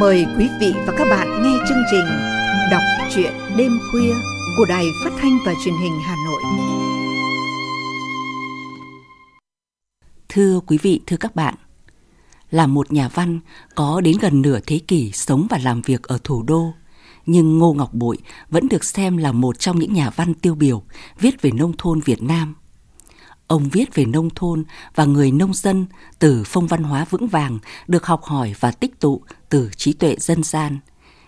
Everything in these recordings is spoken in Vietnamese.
Mời quý vị và các bạn nghe chương trình Đọc truyện đêm khuya của Đài Phát thanh và Truyền hình Hà Nội. Thưa quý vị, thưa các bạn, là một nhà văn có đến gần nửa thế kỷ sống và làm việc ở thủ đô, nhưng Ngô Ngọc Bội vẫn được xem là một trong những nhà văn tiêu biểu viết về nông thôn Việt Nam – Ông viết về nông thôn và người nông dân từ phong văn hóa vững vàng được học hỏi và tích tụ từ trí tuệ dân gian.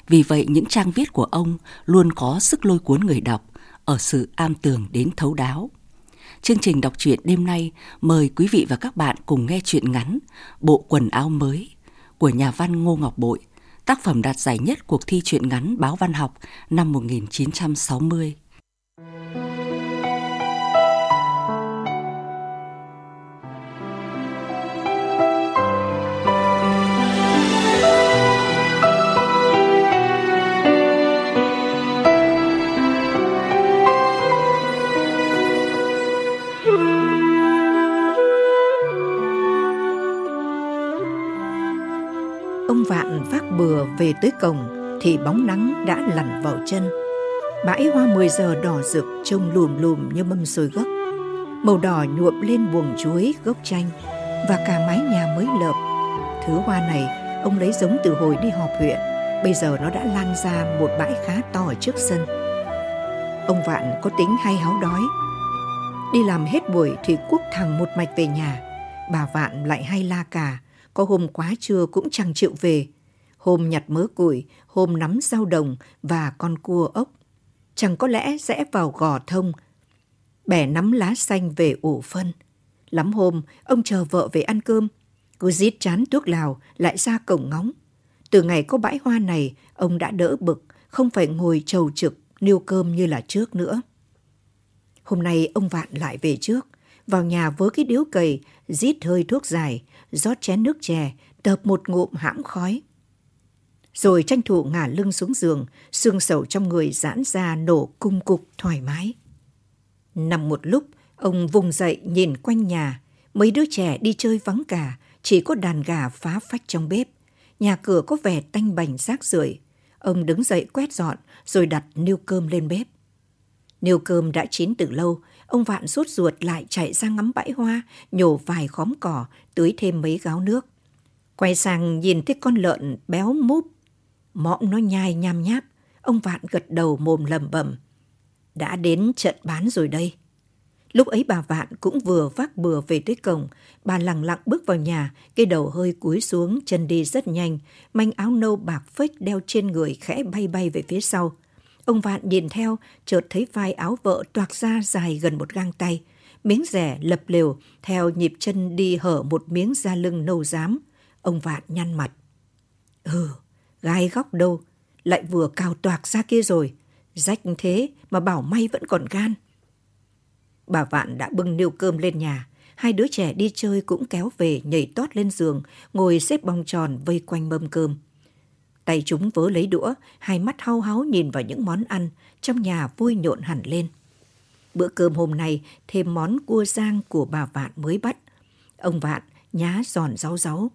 Vì vậy những trang viết của ông luôn có sức lôi cuốn người đọc ở sự am tường đến thấu đáo. Chương trình đọc truyện đêm nay mời quý vị và các bạn cùng nghe truyện ngắn Bộ quần áo mới của nhà văn Ngô Ngọc Bội, tác phẩm đạt giải nhất cuộc thi truyện ngắn báo văn học năm 1960. Tới cổng thì bóng nắng đã lằn vào chân. Bãi hoa 10 giờ đỏ rực trông lùm lùm như mâm xôi gấc. Màu đỏ nhuộm lên buồng chuối, gốc chanh và cả mái nhà mới lợp. Thứ hoa này ông lấy giống từ hồi đi họp huyện. Bây giờ nó đã lan ra một bãi khá to ở trước sân. Ông Vạn có tính hay háo đói. Đi làm hết buổi thì cuốc thẳng một mạch về nhà. Bà Vạn lại hay la cà có hôm quá trưa cũng chẳng chịu về. Hôm nhặt mớ củi, hôm nắm rau đồng và con cua ốc. Chẳng có lẽ rẽ vào gò thông. Bẻ nắm lá xanh về ủ phân. Lắm hôm, ông chờ vợ về ăn cơm. Cứ giết chán thuốc lào, lại ra cổng ngóng. Từ ngày có bãi hoa này, ông đã đỡ bực, không phải ngồi trầu trực, niêu cơm như là trước nữa. Hôm nay ông Vạn lại về trước, vào nhà với cái điếu cầy, rít hơi thuốc dài, rót chén nước chè, tập một ngụm hãm khói. Rồi tranh thủ ngả lưng xuống giường, xương sầu trong người giãn ra nổ cung cục thoải mái. Nằm một lúc, ông vùng dậy nhìn quanh nhà, mấy đứa trẻ đi chơi vắng cả, chỉ có đàn gà phá phách trong bếp. Nhà cửa có vẻ tanh bành rác rưởi. Ông đứng dậy quét dọn rồi đặt niêu cơm lên bếp. Niêu cơm đã chín từ lâu, ông Vạn sốt ruột lại chạy ra ngắm bãi hoa, nhổ vài khóm cỏ, tưới thêm mấy gáo nước. Quay sang nhìn thấy con lợn béo múp, mõm nó nhai nham nháp, ông Vạn gật đầu mồm lầm bẩm. Đã đến trận bán rồi đây. Lúc ấy bà Vạn cũng vừa vác bừa về tới cổng, bà lặng lặng bước vào nhà, cái đầu hơi cúi xuống, chân đi rất nhanh, manh áo nâu bạc phếch đeo trên người khẽ bay bay về phía sau. Ông Vạn nhìn theo, chợt thấy vai áo vợ toạc ra dài gần một gang tay. Miếng rẻ lập lều, theo nhịp chân đi hở một miếng da lưng nâu rám. Ông Vạn nhăn mặt. Ừ, gai góc đâu, lại vừa cào toạc ra kia rồi. Rách thế mà bảo may vẫn còn gan. Bà Vạn đã bưng niêu cơm lên nhà. Hai đứa trẻ đi chơi cũng kéo về nhảy tót lên giường, ngồi xếp bong tròn vây quanh mâm cơm. Tay chúng vớ lấy đũa, hai mắt hau háu nhìn vào những món ăn, trong nhà vui nhộn hẳn lên. Bữa cơm hôm nay thêm món cua rang của bà Vạn mới bắt. Ông Vạn nhá giòn rau ráu.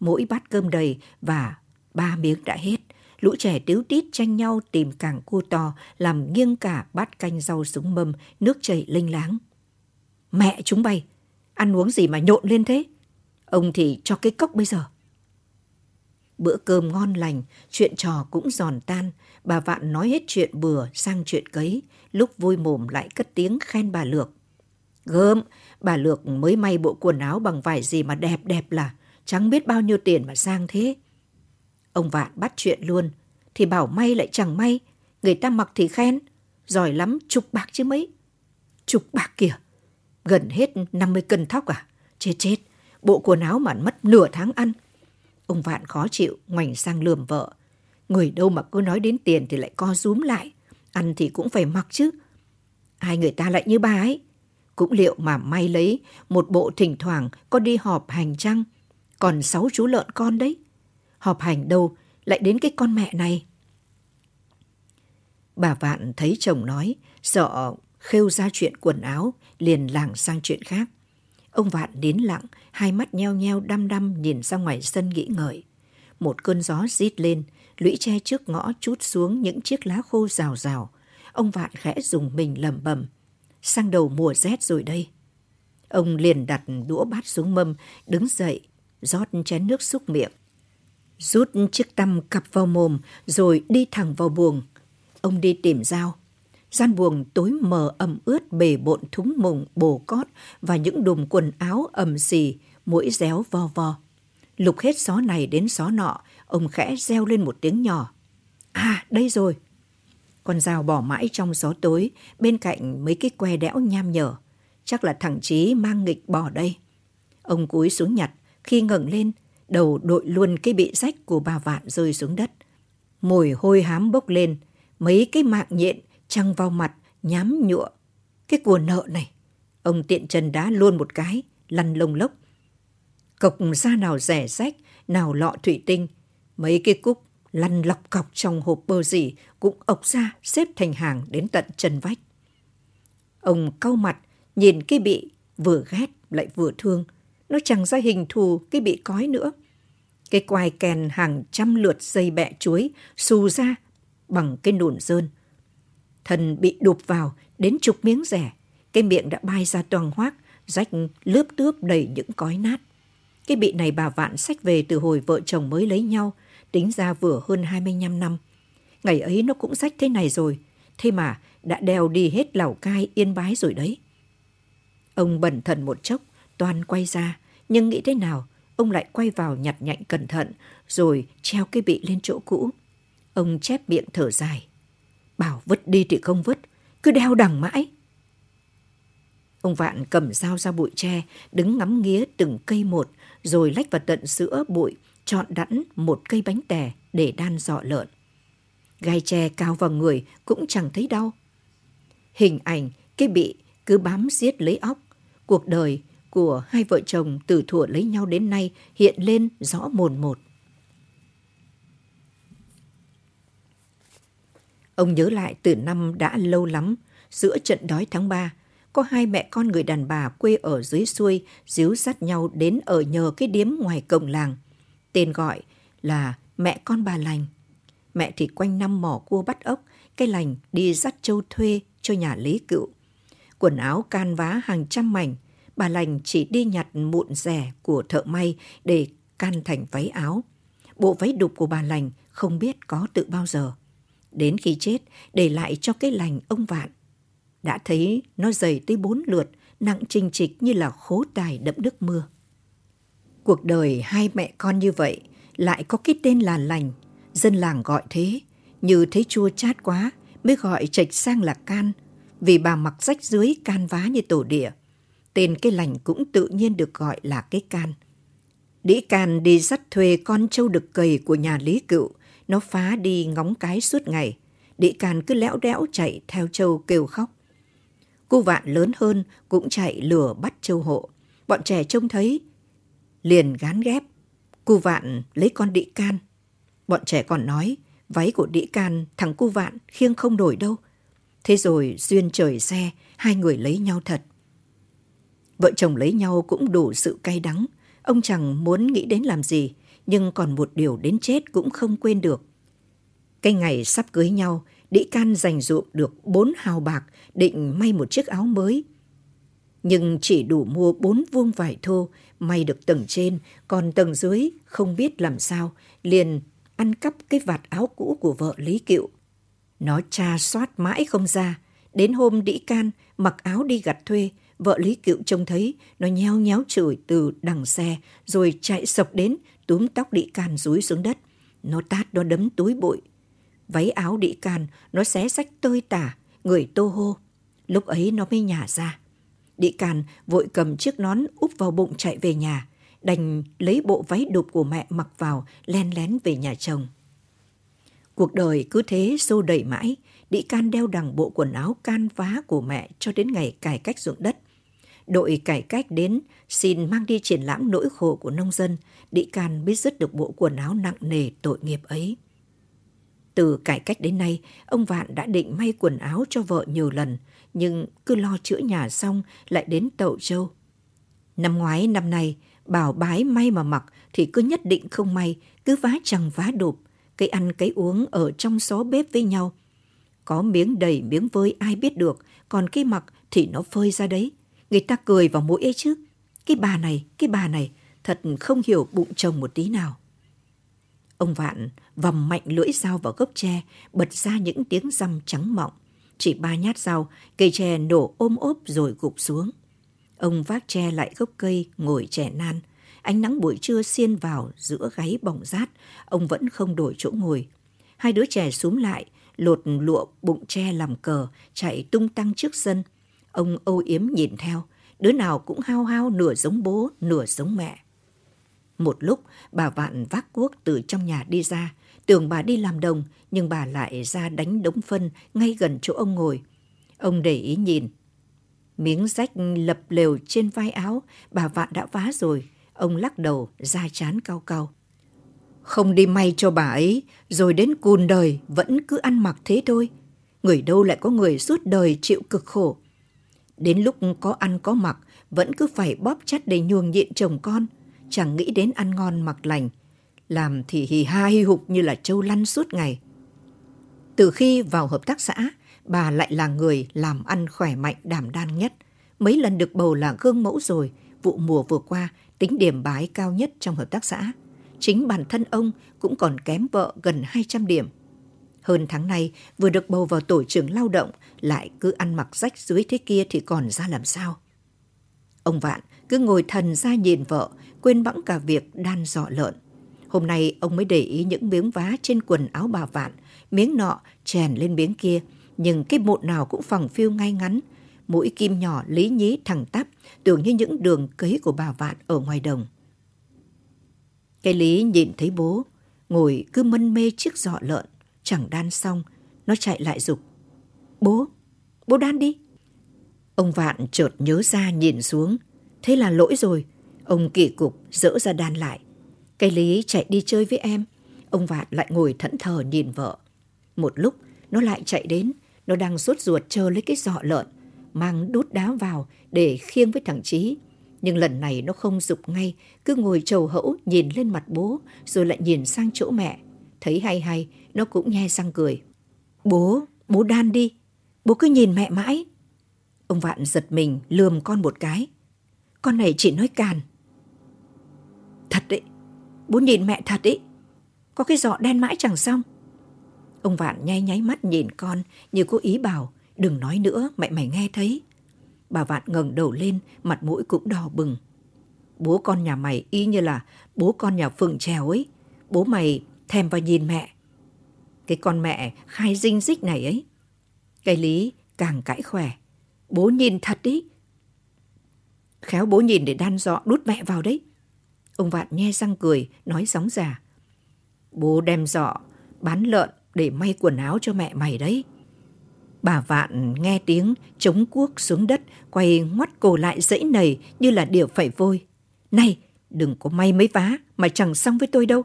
Mỗi bát cơm đầy và ba miếng đã hết. Lũ trẻ tiếu tít tranh nhau tìm càng cua to, làm nghiêng cả bát canh rau súng mâm, nước chảy linh láng. Mẹ chúng bay, ăn uống gì mà nhộn lên thế? Ông thì cho cái cốc bây giờ. Bữa cơm ngon lành, chuyện trò cũng giòn tan, bà Vạn nói hết chuyện bừa sang chuyện cấy, lúc vui mồm lại cất tiếng khen bà Lược. Gớm, bà Lược mới may bộ quần áo bằng vải gì mà đẹp đẹp là, chẳng biết bao nhiêu tiền mà sang thế. Ông Vạn bắt chuyện luôn, thì bảo may lại chẳng may, người ta mặc thì khen, giỏi lắm chục bạc chứ mấy. Chục bạc kìa, gần hết 50 cân thóc à? Chết chết, bộ quần áo mà mất nửa tháng ăn, Ông Vạn khó chịu, ngoảnh sang lườm vợ. Người đâu mà cứ nói đến tiền thì lại co rúm lại. Ăn thì cũng phải mặc chứ. Hai người ta lại như bà ấy. Cũng liệu mà may lấy một bộ thỉnh thoảng có đi họp hành chăng? Còn sáu chú lợn con đấy. Họp hành đâu lại đến cái con mẹ này. Bà Vạn thấy chồng nói, sợ khêu ra chuyện quần áo, liền lảng sang chuyện khác. Ông Vạn đến lặng, hai mắt nheo nheo đăm đăm nhìn ra ngoài sân nghĩ ngợi. một cơn gió rít lên, lũy tre trước ngõ chút xuống những chiếc lá khô rào rào. Ông Vạn khẽ dùng mình lẩm bẩm. Sang đầu mùa rét rồi đây. Ông liền đặt đũa bát xuống mâm, đứng dậy, rót chén nước xúc miệng. Rút chiếc tăm cặp vào mồm, rồi đi thẳng vào buồng. Ông đi tìm dao. Gian buồng tối mờ ẩm ướt bề bộn thúng mùng, bồ cót và những đùm quần áo ẩm xì, mũi réo vo vo. Lục hết xó này đến xó nọ, ông khẽ reo lên một tiếng nhỏ. À, đây rồi. Con dao bỏ mãi trong gió tối, bên cạnh mấy cái que đẽo nham nhở. Chắc là thằng Chí mang nghịch bỏ đây. Ông cúi xuống nhặt, khi ngẩng lên, đầu đội luôn cái bị rách của bà Vạn rơi xuống đất. Mùi hôi hám bốc lên, mấy cái mạng nhện trăng vào mặt, nhám nhụa. Cái của nợ này, ông tiện chân đá luôn một cái, lăn lông lốc. cọc da nào rẻ rách, nào lọ thủy tinh, mấy cái cúc lăn lọc cọc trong hộp bơ gì cũng ộc ra xếp thành hàng đến tận chân vách. Ông cau mặt, nhìn cái bị vừa ghét lại vừa thương. Nó chẳng ra hình thù cái bị cói nữa. Cái quai kèn hàng trăm lượt dây bẹ chuối xù ra bằng cái nụn dơn. Thần bị đụp vào đến chục miếng rẻ. Cái miệng đã bay ra toàn hoác, rách lướp tướp đầy những cói nát. Cái bị này bà Vạn sách về từ hồi vợ chồng mới lấy nhau, tính ra vừa hơn 25 năm. Ngày ấy nó cũng sách thế này rồi, thế mà đã đeo đi hết Lào Cai, Yên Bái rồi đấy. Ông bẩn thần một chốc, toàn quay ra, nhưng nghĩ thế nào, ông lại quay vào nhặt nhạnh cẩn thận, rồi treo cái bị lên chỗ cũ. Ông chép miệng thở dài. Bảo vứt đi thì không vứt, cứ đeo đằng mãi. Ông Vạn cầm dao ra bụi tre, đứng ngắm nghía từng cây một, rồi lách vào tận giữa bụi, chọn đẵn một cây bánh tè để đan dọ lợn. Gai tre cao vào người cũng chẳng thấy đau. Hình ảnh cái bị cứ bám giết lấy óc. Cuộc đời của hai vợ chồng từ thuở lấy nhau đến nay hiện lên rõ mồn một. Ông nhớ lại từ năm đã lâu lắm, giữa trận đói tháng 3, có hai mẹ con người đàn bà quê ở dưới xuôi díu dắt nhau đến ở nhờ cái điếm ngoài cổng làng. Tên gọi là mẹ con bà lành. Mẹ thì quanh năm mỏ cua bắt ốc, cái lành đi dắt trâu thuê cho nhà lý cựu. Quần áo can vá hàng trăm mảnh, bà lành chỉ đi nhặt mụn rẻ của thợ may để can thành váy áo. Bộ váy đục của bà lành không biết có tự bao giờ. Đến khi chết, để lại cho cái lành ông vạn đã thấy nó dày tới bốn lượt, nặng trình trịch như là khố tài đẫm nước mưa. Cuộc đời hai mẹ con như vậy lại có cái tên là lành, dân làng gọi thế, như thấy chua chát quá mới gọi trạch sang là can, vì bà mặc rách dưới can vá như tổ địa. Tên cái lành cũng tự nhiên được gọi là cái can. Đĩ can đi dắt thuê con trâu đực cầy của nhà Lý Cựu, nó phá đi ngóng cái suốt ngày. Đĩ can cứ lẽo đẽo chạy theo trâu kêu khóc. Cô vạn lớn hơn cũng chạy lừa bắt châu hộ. Bọn trẻ trông thấy, liền gán ghép. Cô vạn lấy con đĩ can. Bọn trẻ còn nói, váy của đĩ can thằng cô vạn khiêng không đổi đâu. Thế rồi duyên trời xe, hai người lấy nhau thật. Vợ chồng lấy nhau cũng đủ sự cay đắng. Ông chẳng muốn nghĩ đến làm gì, nhưng còn một điều đến chết cũng không quên được. Cái ngày sắp cưới nhau, Đĩ Can dành dụm được bốn hào bạc định may một chiếc áo mới. Nhưng chỉ đủ mua bốn vuông vải thô, may được tầng trên, còn tầng dưới không biết làm sao, liền ăn cắp cái vạt áo cũ của vợ Lý Kiệu. Nó tra soát mãi không ra, đến hôm Đĩ Can mặc áo đi gặt thuê, vợ Lý cựu trông thấy, nó nheo nhéo chửi từ đằng xe, rồi chạy sộc đến, túm tóc Đĩ Can rúi xuống đất. Nó tát nó đấm túi bụi, váy áo đĩ can, nó xé sách tơi tả, người tô hô. Lúc ấy nó mới nhả ra. Đĩ can vội cầm chiếc nón úp vào bụng chạy về nhà, đành lấy bộ váy đục của mẹ mặc vào, len lén về nhà chồng. Cuộc đời cứ thế xô đẩy mãi, Đĩ Can đeo đằng bộ quần áo can vá của mẹ cho đến ngày cải cách ruộng đất. Đội cải cách đến xin mang đi triển lãm nỗi khổ của nông dân, Đĩ Can biết dứt được bộ quần áo nặng nề tội nghiệp ấy. Từ cải cách đến nay, ông Vạn đã định may quần áo cho vợ nhiều lần, nhưng cứ lo chữa nhà xong lại đến tậu châu. Năm ngoái năm nay, bảo bái may mà mặc thì cứ nhất định không may, cứ vá chằng vá đục, cái ăn cái uống ở trong xó bếp với nhau. Có miếng đầy miếng vơi ai biết được, còn cái mặc thì nó phơi ra đấy. Người ta cười vào mũi ấy chứ. Cái bà này, cái bà này, thật không hiểu bụng chồng một tí nào. Ông Vạn vầm mạnh lưỡi dao vào gốc tre, bật ra những tiếng răm trắng mọng. Chỉ ba nhát dao, cây tre nổ ôm ốp rồi gục xuống. Ông vác tre lại gốc cây, ngồi trẻ nan. Ánh nắng buổi trưa xiên vào giữa gáy bỏng rát, ông vẫn không đổi chỗ ngồi. Hai đứa trẻ xúm lại, lột lụa bụng tre làm cờ, chạy tung tăng trước sân. Ông âu yếm nhìn theo, đứa nào cũng hao hao nửa giống bố, nửa giống mẹ. Một lúc, bà Vạn vác cuốc từ trong nhà đi ra, tưởng bà đi làm đồng, nhưng bà lại ra đánh đống phân ngay gần chỗ ông ngồi. Ông để ý nhìn. Miếng rách lập lều trên vai áo, bà Vạn đã vá rồi. Ông lắc đầu, da chán cao cao. Không đi may cho bà ấy, rồi đến cùn đời vẫn cứ ăn mặc thế thôi. Người đâu lại có người suốt đời chịu cực khổ. Đến lúc có ăn có mặc, vẫn cứ phải bóp chắt để nhuồng nhịn chồng con, chẳng nghĩ đến ăn ngon mặc lành. Làm thì hì ha hi hục như là trâu lăn suốt ngày. Từ khi vào hợp tác xã, bà lại là người làm ăn khỏe mạnh đảm đang nhất. Mấy lần được bầu là gương mẫu rồi, vụ mùa vừa qua tính điểm bái cao nhất trong hợp tác xã. Chính bản thân ông cũng còn kém vợ gần 200 điểm. Hơn tháng nay, vừa được bầu vào tổ trưởng lao động, lại cứ ăn mặc rách dưới thế kia thì còn ra làm sao. Ông Vạn cứ ngồi thần ra nhìn vợ, quên bẵng cả việc đan dọ lợn. Hôm nay ông mới để ý những miếng vá trên quần áo bà Vạn, miếng nọ chèn lên miếng kia, nhưng cái mụn nào cũng phẳng phiu ngay ngắn, mũi kim nhỏ lý nhí thẳng tắp, tưởng như những đường cấy của bà Vạn ở ngoài đồng. Cái lý nhìn thấy bố, ngồi cứ mân mê chiếc giọ lợn, chẳng đan xong, nó chạy lại dục Bố, bố đan đi. Ông Vạn chợt nhớ ra nhìn xuống, thế là lỗi rồi. Ông kỳ cục dỡ ra đan lại. Cái lý chạy đi chơi với em. Ông Vạn lại ngồi thẫn thờ nhìn vợ. Một lúc, nó lại chạy đến. Nó đang sốt ruột chờ lấy cái giọ lợn. Mang đút đá vào để khiêng với thằng Chí. Nhưng lần này nó không dục ngay, cứ ngồi trầu hẫu nhìn lên mặt bố, rồi lại nhìn sang chỗ mẹ. Thấy hay hay, nó cũng nhe răng cười. Bố, bố đan đi. Bố cứ nhìn mẹ mãi. Ông Vạn giật mình lườm con một cái. Con này chỉ nói càn. Thật đấy, bố nhìn mẹ thật đấy. Có cái giọ đen mãi chẳng xong. Ông Vạn nháy nháy mắt nhìn con như cố ý bảo đừng nói nữa mẹ mày nghe thấy. Bà Vạn ngẩng đầu lên, mặt mũi cũng đỏ bừng. Bố con nhà mày y như là bố con nhà Phượng Trèo ấy. Bố mày thèm vào nhìn mẹ. Cái con mẹ khai dinh dích này ấy. Cái lý càng cãi khỏe. Bố nhìn thật đi. Khéo bố nhìn để đan dọ đút mẹ vào đấy. Ông Vạn nhe răng cười, nói sóng già. Bố đem dọ, bán lợn để may quần áo cho mẹ mày đấy. Bà Vạn nghe tiếng chống cuốc xuống đất, quay ngoắt cổ lại dãy nầy như là điều phải vôi. Này, đừng có may mấy vá mà chẳng xong với tôi đâu.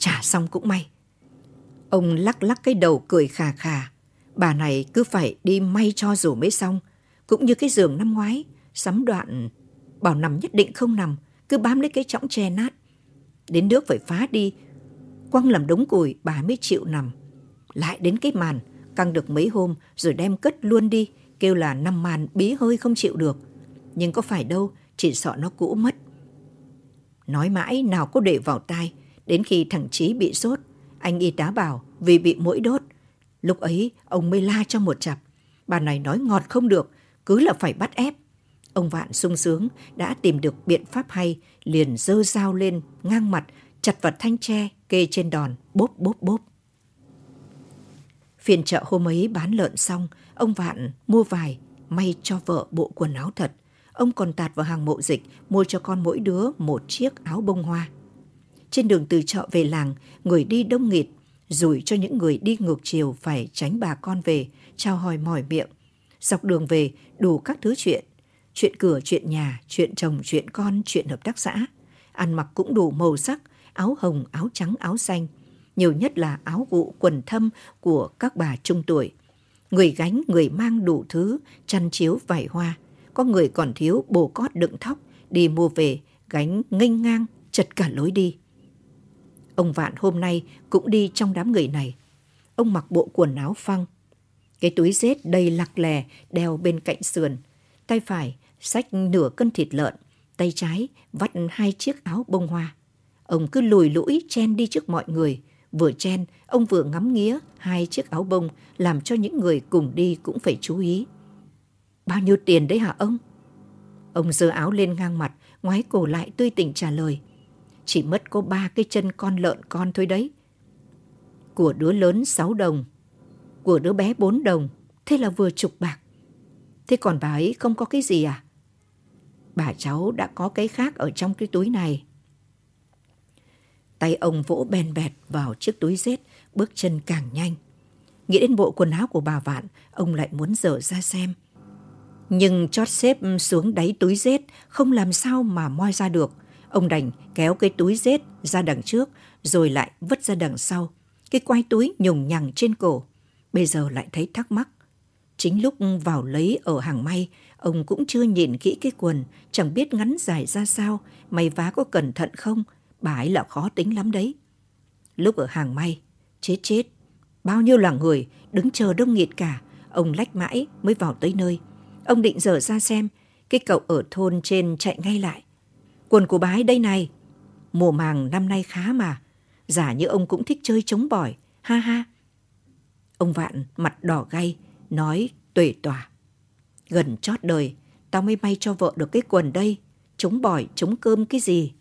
Chả xong cũng may. Ông lắc lắc cái đầu cười khà khà. Bà này cứ phải đi may cho dù mới xong. Cũng như cái giường năm ngoái, sắm đoạn bảo nằm nhất định không nằm, cứ bám lấy cái chõng tre nát. Đến nước phải phá đi, quăng làm đống củi bà mới chịu nằm. Lại đến cái màn, căng được mấy hôm rồi đem cất luôn đi, kêu là nằm màn bí hơi không chịu được. Nhưng có phải đâu, chỉ sợ nó cũ mất. Nói mãi nào có để vào tai, đến khi thằng Chí bị sốt, anh y tá bảo vì bị mũi đốt. Lúc ấy ông mới la cho một chặp. Bà này nói ngọt không được, cứ là phải bắt ép. Ông Vạn sung sướng đã tìm được biện pháp hay, liền dơ dao lên, ngang mặt, chặt vật thanh tre, kê trên đòn, bốp bốp bốp. Phiên chợ hôm ấy bán lợn xong, ông Vạn mua vài, may cho vợ bộ quần áo thật. Ông còn tạt vào hàng mộ dịch, mua cho con mỗi đứa một chiếc áo bông hoa. Trên đường từ chợ về làng, người đi đông nghịt, rủi cho những người đi ngược chiều phải tránh bà con về, trao hỏi mỏi miệng. Dọc đường về, đủ các thứ chuyện. Chuyện cửa, chuyện nhà, chuyện chồng, chuyện con, chuyện hợp tác xã. Ăn mặc cũng đủ màu sắc, áo hồng, áo trắng, áo xanh. Nhiều nhất là áo vụ quần thâm của các bà trung tuổi. Người gánh, người mang đủ thứ, chăn chiếu vải hoa. Có người còn thiếu bồ cót đựng thóc, đi mua về, gánh nghênh ngang, chật cả lối đi. Ông Vạn hôm nay cũng đi trong đám người này. Ông mặc bộ quần áo phăng. Cái túi rết đầy lạc lè đeo bên cạnh sườn. Tay phải xách nửa cân thịt lợn. Tay trái vắt hai chiếc áo bông hoa. Ông cứ lùi lũi chen đi trước mọi người. Vừa chen, ông vừa ngắm nghía hai chiếc áo bông làm cho những người cùng đi cũng phải chú ý. Bao nhiêu tiền đấy hả ông? Ông giơ áo lên ngang mặt, ngoái cổ lại tươi tỉnh trả lời. Chỉ mất có ba cái chân con lợn con thôi đấy. Của đứa lớn 6 đồng, của đứa bé 4 đồng, thế là vừa chục bạc. Thế còn bà ấy không có cái gì à? Bà cháu đã có cái khác ở trong cái túi này. Tay ông vỗ bèn bẹt vào chiếc túi rết, bước chân càng nhanh. Nghĩ đến bộ quần áo của bà Vạn, ông lại muốn dở ra xem. Nhưng chót xếp xuống đáy túi rết, không làm sao mà moi ra được. Ông đành kéo cái túi rết ra đằng trước, rồi lại vứt ra đằng sau. Cái quai túi nhùng nhằng trên cổ. Bây giờ lại thấy thắc mắc. Chính lúc vào lấy ở hàng may, ông cũng chưa nhìn kỹ cái quần, chẳng biết ngắn dài ra sao, may vá có cẩn thận không, bà ấy là khó tính lắm đấy. Lúc ở hàng may, chết chết, bao nhiêu là người đứng chờ đông nghịt cả, ông lách mãi mới vào tới nơi. Ông định dở ra xem, cái cậu ở thôn trên chạy ngay lại. Quần của bà ấy đây này, mùa màng năm nay khá mà, giả như ông cũng thích chơi chống bỏi, ha ha. Ông Vạn mặt đỏ gay, nói tuệ tỏa. Gần chót đời, tao mới may cho vợ được cái quần đây, chống bỏi, chống cơm cái gì.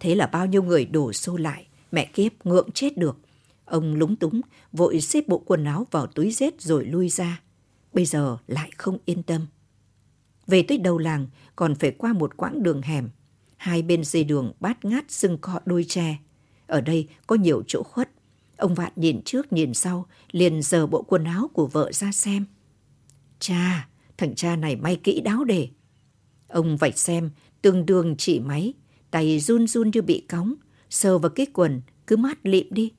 Thế là bao nhiêu người đổ xô lại, mẹ kiếp ngượng chết được. Ông lúng túng, vội xếp bộ quần áo vào túi rết rồi lui ra. Bây giờ lại không yên tâm. Về tới đầu làng, còn phải qua một quãng đường hẻm. Hai bên dây đường bát ngát sưng cọ đôi tre. Ở đây có nhiều chỗ khuất. Ông Vạn nhìn trước nhìn sau, liền giờ bộ quần áo của vợ ra xem. Cha, thằng cha này may kỹ đáo để. Ông vạch xem, tương đương chỉ máy, tay run run như bị cóng, sờ vào cái quần, cứ mát lịm đi.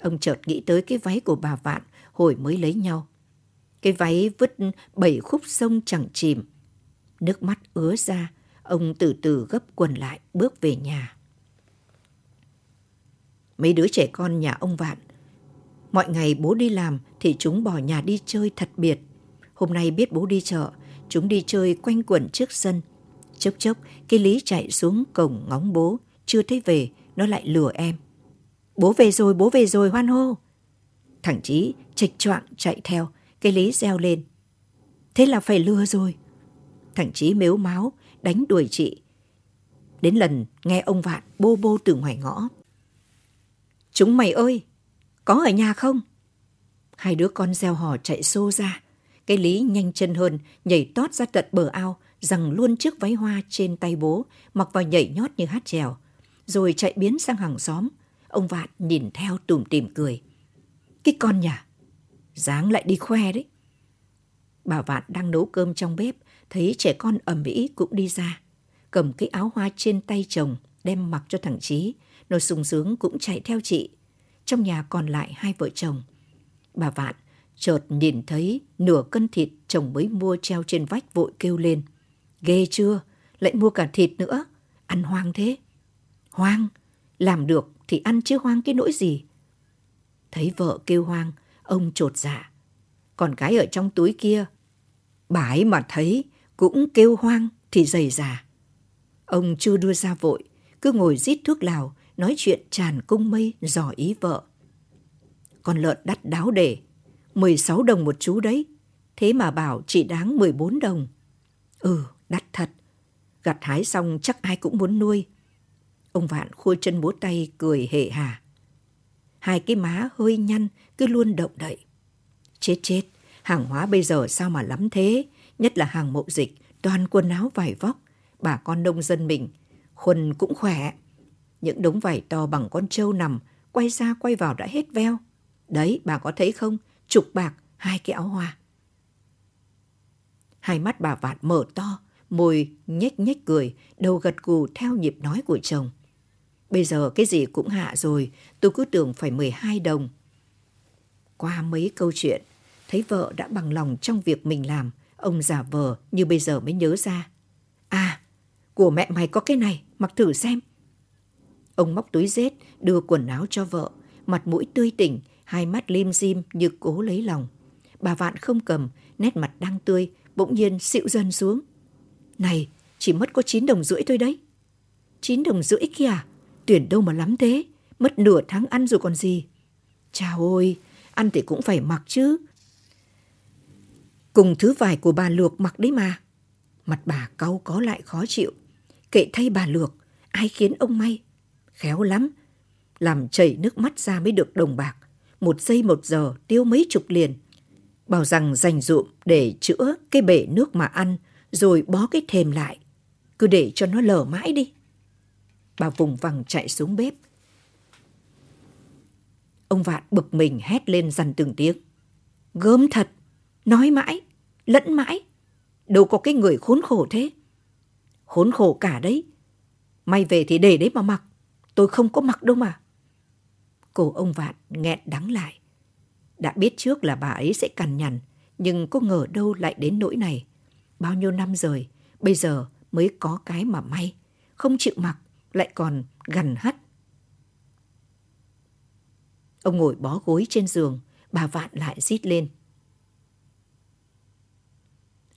Ông chợt nghĩ tới cái váy của bà Vạn hồi mới lấy nhau. Cái váy vứt bảy khúc sông chẳng chìm. Nước mắt ứa ra, ông từ từ gấp quần lại bước về nhà. Mấy đứa trẻ con nhà ông Vạn. Mọi ngày bố đi làm thì chúng bỏ nhà đi chơi thật biệt. Hôm nay biết bố đi chợ, chúng đi chơi quanh quẩn trước sân. Chốc chốc, cái Lý chạy xuống cổng ngóng bố, chưa thấy về, nó lại lừa em. Bố về rồi, bố về rồi, hoan hô. Thằng Chí chệch choạng chạy theo, cái Lý reo lên. Thế là phải lừa rồi. Thằng Chí mếu máu, đánh đuổi chị. Đến lần nghe ông Vạn bô bô từ ngoài ngõ. Chúng mày ơi, có ở nhà không? Hai đứa con gieo hò chạy xô ra. Cái Lý nhanh chân hơn, nhảy tót ra tận bờ ao, rằng luôn chiếc váy hoa trên tay bố, mặc vào nhảy nhót như hát trèo. Rồi chạy biến sang hàng xóm. Ông Vạn nhìn theo tủm tỉm cười. Cái con nhà, dáng lại đi khoe đấy. Bà Vạn đang nấu cơm trong bếp, thấy trẻ con ầm ĩ cũng đi ra. Cầm cái áo hoa trên tay chồng, đem mặc cho thằng Chí. Nó sung sướng cũng chạy theo chị. Trong nhà còn lại hai vợ chồng. Bà Vạn chợt nhìn thấy nửa cân thịt chồng mới mua treo trên vách vội kêu lên. Ghê chưa, lại mua cả thịt nữa, ăn hoang thế. Hoang, làm được thì ăn chứ hoang cái nỗi gì. Thấy vợ kêu hoang, ông trột dạ. Còn cái ở trong túi kia, bà ấy mà thấy cũng kêu hoang thì dày già. Ông chưa đưa ra vội, cứ ngồi rít thuốc lào, nói chuyện tràn cung mây dò ý vợ. Con lợn đắt đáo để, 16 đồng một chú đấy, thế mà bảo chỉ đáng 14 đồng. Ừ, đắt thật. Gặt hái xong chắc ai cũng muốn nuôi. Ông Vạn khua chân bố tay cười hề hà. Hai cái má hơi nhăn cứ luôn động đậy. Chết chết, hàng hóa bây giờ sao mà lắm thế, nhất là hàng mậu dịch, toàn quần áo vải vóc. Bà con nông dân mình, khuân cũng khỏe. Những đống vải to bằng con trâu nằm, quay ra quay vào đã hết veo. Đấy, bà có thấy không? Chục bạc, hai cái áo hoa. Hai mắt bà Vạn mở to, môi nhếch nhếch cười, đầu gật gù theo nhịp nói của chồng. Bây giờ cái gì cũng hạ rồi, tôi cứ tưởng phải 12 đồng. Qua mấy câu chuyện, thấy vợ đã bằng lòng trong việc mình làm, ông giả vờ như bây giờ mới nhớ ra. À, của mẹ mày có cái này, mặc thử xem. Ông móc túi rết, đưa quần áo cho vợ, mặt mũi tươi tỉnh, hai mắt lim dim như cố lấy lòng. Bà Vạn không cầm, nét mặt đang tươi, bỗng nhiên xịu dần xuống. Này, chỉ mất có 9 đồng rưỡi thôi đấy. 9 đồng rưỡi kìa, tuyển đâu mà lắm thế, mất nửa tháng ăn rồi còn gì. Chào ôi, ăn thì cũng phải mặc chứ. Cùng thứ vải của bà Lược mặc đấy mà. Mặt bà cau có lại khó chịu. Kệ thay bà Lược, ai khiến ông may. Khéo lắm, làm chảy nước mắt ra mới được đồng bạc. Một giây một giờ tiêu mấy chục liền. Bảo rằng dành dụm để chữa cái bể nước mà ăn, rồi bó cái thềm lại. Cứ để cho nó lở mãi đi. Bà vùng vằng chạy xuống bếp. Ông Vạn bực mình hét lên dằn từng tiếng. Gớm thật, nói mãi, lẫn mãi. Đâu có cái người khốn khổ thế. Khốn khổ cả đấy. May về thì để đấy mà mặc. Tôi không có mặc đâu mà. Cổ ông Vạn nghẹn đắng lại. Đã biết trước là bà ấy sẽ cằn nhằn, nhưng có ngờ đâu lại đến nỗi này. Bao nhiêu năm rồi, bây giờ mới có cái mà may. Không chịu mặc, lại còn gằn hắt. Ông ngồi bó gối trên giường, bà Vạn lại rít lên.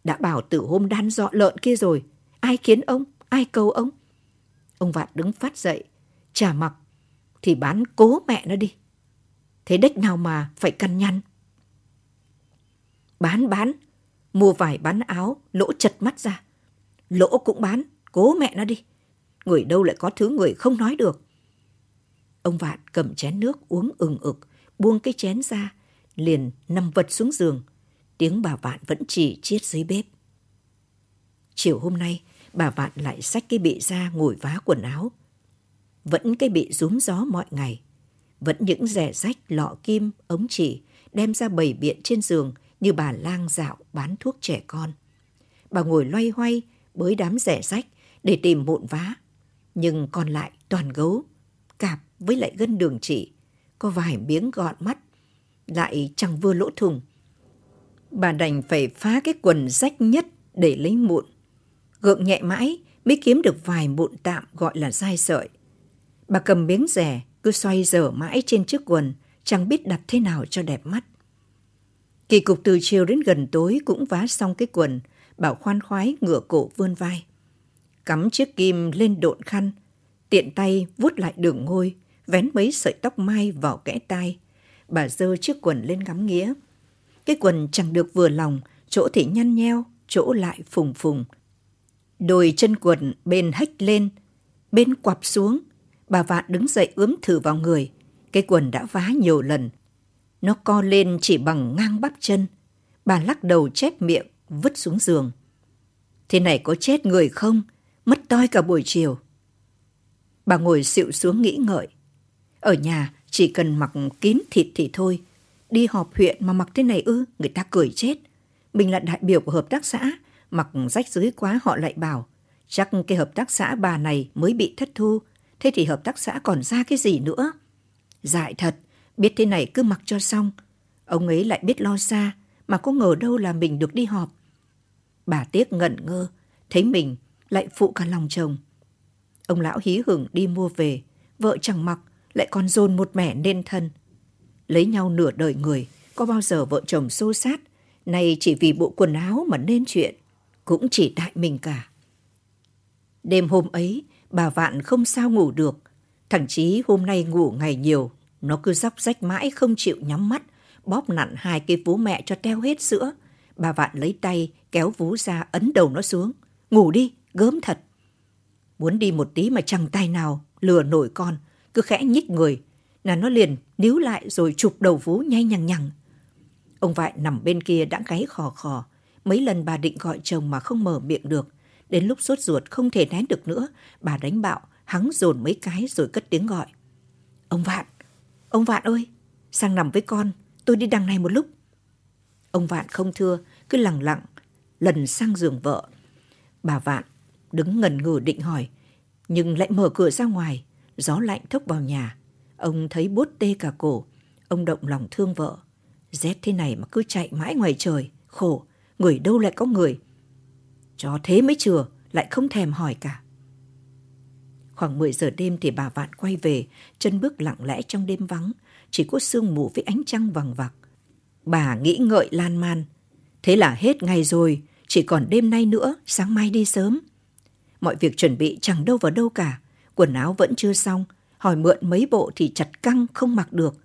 Đã bảo từ hôm đan dọ lợn kia rồi, ai khiến ông, ai cầu ông? Ông Vạn đứng phát dậy, trả mặc, thì bán cố mẹ nó đi. Thế đếch nào mà phải căn nhăn. Bán bán, mua vải bán áo, lỗ chật mắt ra. Lỗ cũng bán, cố mẹ nó đi. Người đâu lại có thứ người không nói được. Ông Vạn cầm chén nước uống ừng ực, buông cái chén ra, liền nằm vật xuống giường. Tiếng bà Vạn vẫn chỉ chiết dưới bếp. Chiều hôm nay, bà Vạn lại xách cái bị ra ngồi vá quần áo. Vẫn cái bị rúm gió mọi ngày. Vẫn những rẻ rách, lọ kim, ống chỉ đem ra bày biện trên giường như bà lang dạo bán thuốc trẻ con. Bà ngồi loay hoay bới đám rẻ rách để tìm mụn vá. Nhưng còn lại toàn gấu, cạp với lại gân đường chỉ, có vài miếng gọn mắt, lại chẳng vừa lỗ thùng. Bà đành phải phá cái quần rách nhất để lấy mụn. Gượng nhẹ mãi mới kiếm được vài mụn tạm gọi là dai sợi. Bà cầm miếng rẻ, cứ xoay dở mãi trên chiếc quần, chẳng biết đặt thế nào cho đẹp mắt. Kỳ cục từ chiều đến gần tối cũng vá xong cái quần, bảo khoan khoái ngửa cổ vươn vai. Cắm chiếc kim lên độn khăn, tiện tay vuốt lại đường ngôi, vén mấy sợi tóc mai vào kẽ tai. Bà dơ chiếc quần lên ngắm nghĩa cái quần chẳng được vừa lòng, chỗ thì nhăn nheo, chỗ lại phùng phùng. Đôi chân quần bên hách lên, bên quặp xuống. Bà Vạn đứng dậy ướm thử vào người. Cái quần đã vá nhiều lần. Nó co lên chỉ bằng ngang bắp chân. Bà lắc đầu chép miệng, vứt xuống giường. Thế này có chết người không? Mất toi cả buổi chiều. Bà ngồi xịu xuống nghĩ ngợi. Ở nhà chỉ cần mặc kín thịt thì thôi. Đi họp huyện mà mặc thế này ư, người ta cười chết. Mình là đại biểu của hợp tác xã, mặc rách dưới quá họ lại bảo. Chắc cái hợp tác xã bà này mới bị thất thu, thế thì hợp tác xã còn ra cái gì nữa? Dại thật, biết thế này cứ mặc cho xong. Ông ấy lại biết lo xa, mà có ngờ đâu là mình được đi họp. Bà tiếc ngẩn ngơ, thấy mình lại phụ cả lòng chồng. Ông lão hí hửng đi mua về, vợ chẳng mặc, lại còn dồn một mẻ nên thân. Lấy nhau nửa đời người, có bao giờ vợ chồng xô sát, nay chỉ vì bộ quần áo mà nên chuyện, cũng chỉ tại mình cả. Đêm hôm ấy, bà Vạn không sao ngủ được, thậm chí hôm nay ngủ ngày nhiều, nó cứ róc rách mãi không chịu nhắm mắt, bóp nặn hai cái vú mẹ cho teo hết sữa. Bà Vạn lấy tay kéo vú ra ấn đầu nó xuống. Ngủ đi, gớm thật. Muốn đi một tí mà chẳng tay nào lừa nổi con, cứ khẽ nhích người, là nó liền níu lại rồi chụp đầu vú nhay nhằng nhằng. Ông Vại nằm bên kia đã gáy khò khò, mấy lần bà định gọi chồng mà không mở miệng được. Đến lúc sốt ruột không thể nén được nữa, bà đánh bạo, hắng dồn mấy cái rồi cất tiếng gọi. Ông Vạn, ông Vạn ơi, sang nằm với con, tôi đi đằng này một lúc. Ông Vạn không thưa, cứ lặng lặng, lần sang giường vợ. Bà Vạn đứng ngần ngừ định hỏi, nhưng lại mở cửa ra ngoài, gió lạnh thốc vào nhà. Ông thấy bút tê cả cổ, ông động lòng thương vợ. Rét thế này mà cứ chạy mãi ngoài trời, khổ, người đâu lại có người. Cho thế mới chừa, lại không thèm hỏi cả. Khoảng 10 giờ đêm thì bà Vạn quay về, chân bước lặng lẽ trong đêm vắng, chỉ có sương mù với ánh trăng vằng vặc. Bà nghĩ ngợi lan man. Thế là hết ngày rồi, chỉ còn đêm nay nữa, sáng mai đi sớm. Mọi việc chuẩn bị chẳng đâu vào đâu cả. Quần áo vẫn chưa xong, hỏi mượn mấy bộ thì chặt căng không mặc được.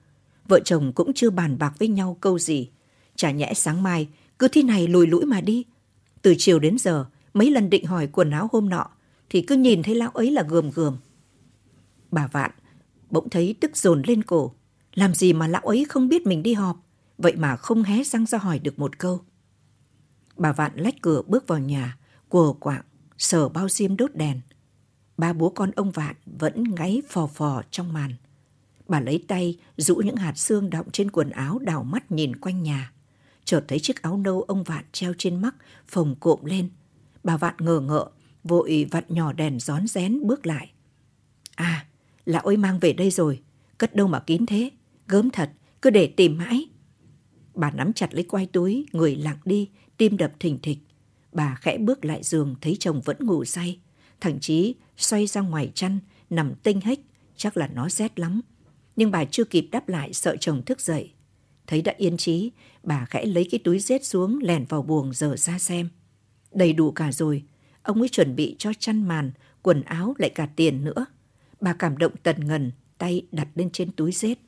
Vợ chồng cũng chưa bàn bạc với nhau câu gì. Chả nhẽ sáng mai, cứ thế này lùi lũi mà đi. Từ chiều đến giờ, mấy lần định hỏi quần áo hôm nọ, thì cứ nhìn thấy lão ấy là gườm gườm. Bà Vạn bỗng thấy tức dồn lên cổ. Làm gì mà lão ấy không biết mình đi họp, vậy mà không hé răng ra hỏi được một câu. Bà Vạn lách cửa bước vào nhà, quờ quạng, sờ bao diêm đốt đèn. Ba bố con ông Vạn vẫn ngáy phò phò trong màn. Bà lấy tay rũ những hạt xương đọng trên quần áo đảo mắt nhìn quanh nhà. Chợt thấy chiếc áo nâu ông Vạn treo trên mắt, phồng cộm lên. Bà Vạn ngờ ngợ, vội vặn nhỏ đèn rón rén bước lại. À, là ôi mang về đây rồi, cất đâu mà kín thế, gớm thật, cứ để tìm mãi. Bà nắm chặt lấy quai túi, người lặng đi, tim đập thình thịch. Bà khẽ bước lại giường thấy chồng vẫn ngủ say. Thằng Chí xoay ra ngoài chăn, nằm tinh hếch, chắc là nó rét lắm. Nhưng bà chưa kịp đáp lại sợ chồng thức dậy. Thấy đã yên trí, bà khẽ lấy cái túi rét xuống lèn vào buồng dở ra xem. Đầy đủ cả rồi, ông ấy chuẩn bị cho chăn màn, quần áo lại cả tiền nữa. Bà cảm động tần ngần, tay đặt lên trên túi rét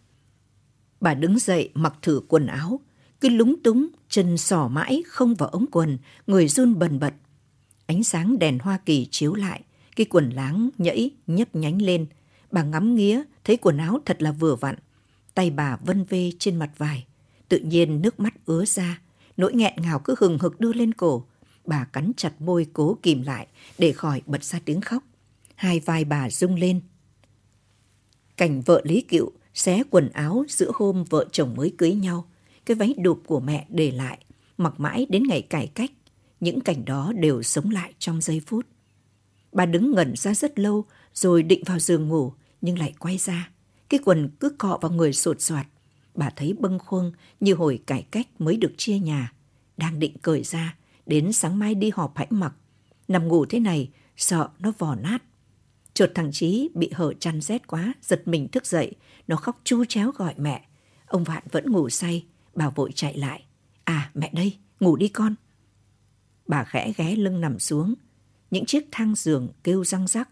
Bà đứng dậy mặc thử quần áo, cứ lúng túng, chân sỏ mãi không vào ống quần, người run bần bật. Ánh sáng đèn Hoa Kỳ chiếu lại, cái quần láng nhẫy nhấp nhánh lên. Bà ngắm nghía, thấy quần áo thật là vừa vặn. Tay bà vân vê trên mặt vải. Tự nhiên nước mắt ứa ra, nỗi nghẹn ngào cứ hừng hực đưa lên cổ. Bà cắn chặt môi cố kìm lại để khỏi bật ra tiếng khóc. Hai vai bà rung lên. Cảnh vợ Lý Cựu xé quần áo giữa hôm vợ chồng mới cưới nhau. Cái váy đụp của mẹ để lại, mặc mãi đến ngày cải cách. Những cảnh đó đều sống lại trong giây phút. Bà đứng ngẩn ra rất lâu rồi định vào giường ngủ nhưng lại quay ra. Cái quần cứ cọ vào người sột soạt. Bà thấy bâng khuâng như hồi cải cách mới được chia nhà. Đang định cởi ra, đến sáng mai đi họp hãy mặc. Nằm ngủ thế này, sợ nó vò nát. Chợt thằng Chí bị hở chăn rét quá, giật mình thức dậy. Nó khóc chu chéo gọi mẹ. Ông Vạn vẫn ngủ say, bà vội chạy lại. À mẹ đây, ngủ đi con. Bà khẽ ghé lưng nằm xuống. Những chiếc thang giường kêu răng rắc.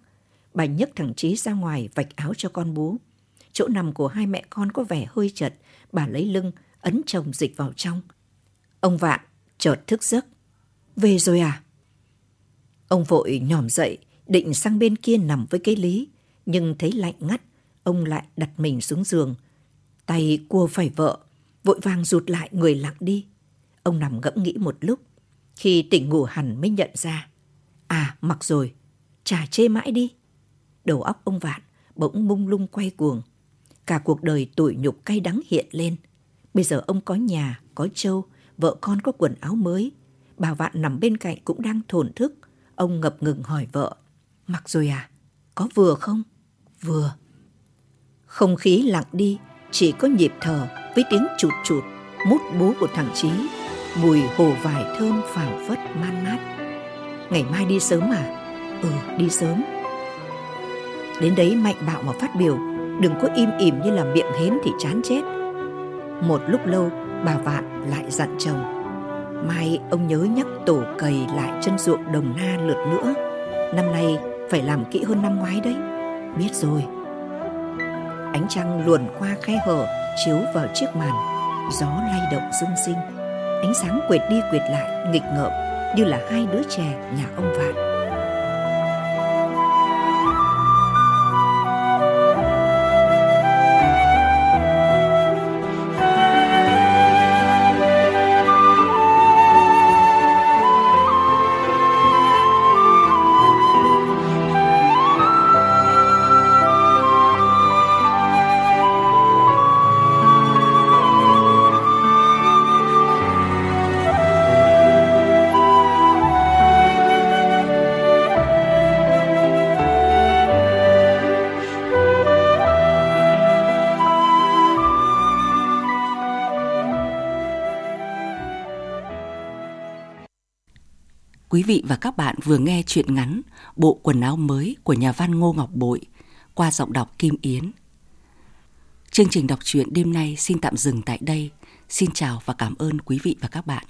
Bà nhấc thằng trí ra ngoài vạch áo cho con bú. Chỗ nằm của hai mẹ con có vẻ hơi chật. Bà lấy lưng, ấn chồng dịch vào trong. Ông Vạn chợt thức giấc. Về rồi à? Ông vội nhòm dậy, định sang bên kia nằm với cái lý. Nhưng thấy lạnh ngắt, ông lại đặt mình xuống giường. Tay cua phải vợ, vội vàng rụt lại người lặng đi. Ông nằm ngẫm nghĩ một lúc. Khi tỉnh ngủ hẳn mới nhận ra. À, mặc rồi, chả chê mãi đi. Đầu óc ông Vạn bỗng mung lung quay cuồng. Cả cuộc đời tủi nhục cay đắng hiện lên. Bây giờ ông có nhà, có trâu, vợ con có quần áo mới. Bà Vạn nằm bên cạnh cũng đang thổn thức. Ông ngập ngừng hỏi vợ. Mặc rồi à? Có vừa không? Vừa. Không khí lặng đi, chỉ có nhịp thở với tiếng chụt chụt, mút bú của thằng Chí, mùi hồ vải thơm phảng phất man mát. Ngày mai đi sớm à? Ừ, đi sớm. Đến đấy mạnh bạo mà phát biểu, đừng có im ỉm như là miệng hến thì chán chết. Một lúc lâu, bà Vạn lại dặn chồng. Mai ông nhớ nhắc tổ cầy lại chân ruộng đồng na lượt nữa. Năm nay phải làm kỹ hơn năm ngoái đấy. Biết rồi. Ánh trăng luồn qua khe hở chiếu vào chiếc màn. Gió lay động rung rinh. Ánh sáng quệt đi quệt lại nghịch ngợm như là hai đứa trẻ nhà ông Vạn. Vị và các bạn vừa nghe chuyện ngắn Bộ quần áo mới của nhà văn Ngô Ngọc Bội qua giọng đọc Kim Yến. Chương trình đọc truyện đêm nay xin tạm dừng tại đây. Xin chào và cảm ơn quý vị và các bạn.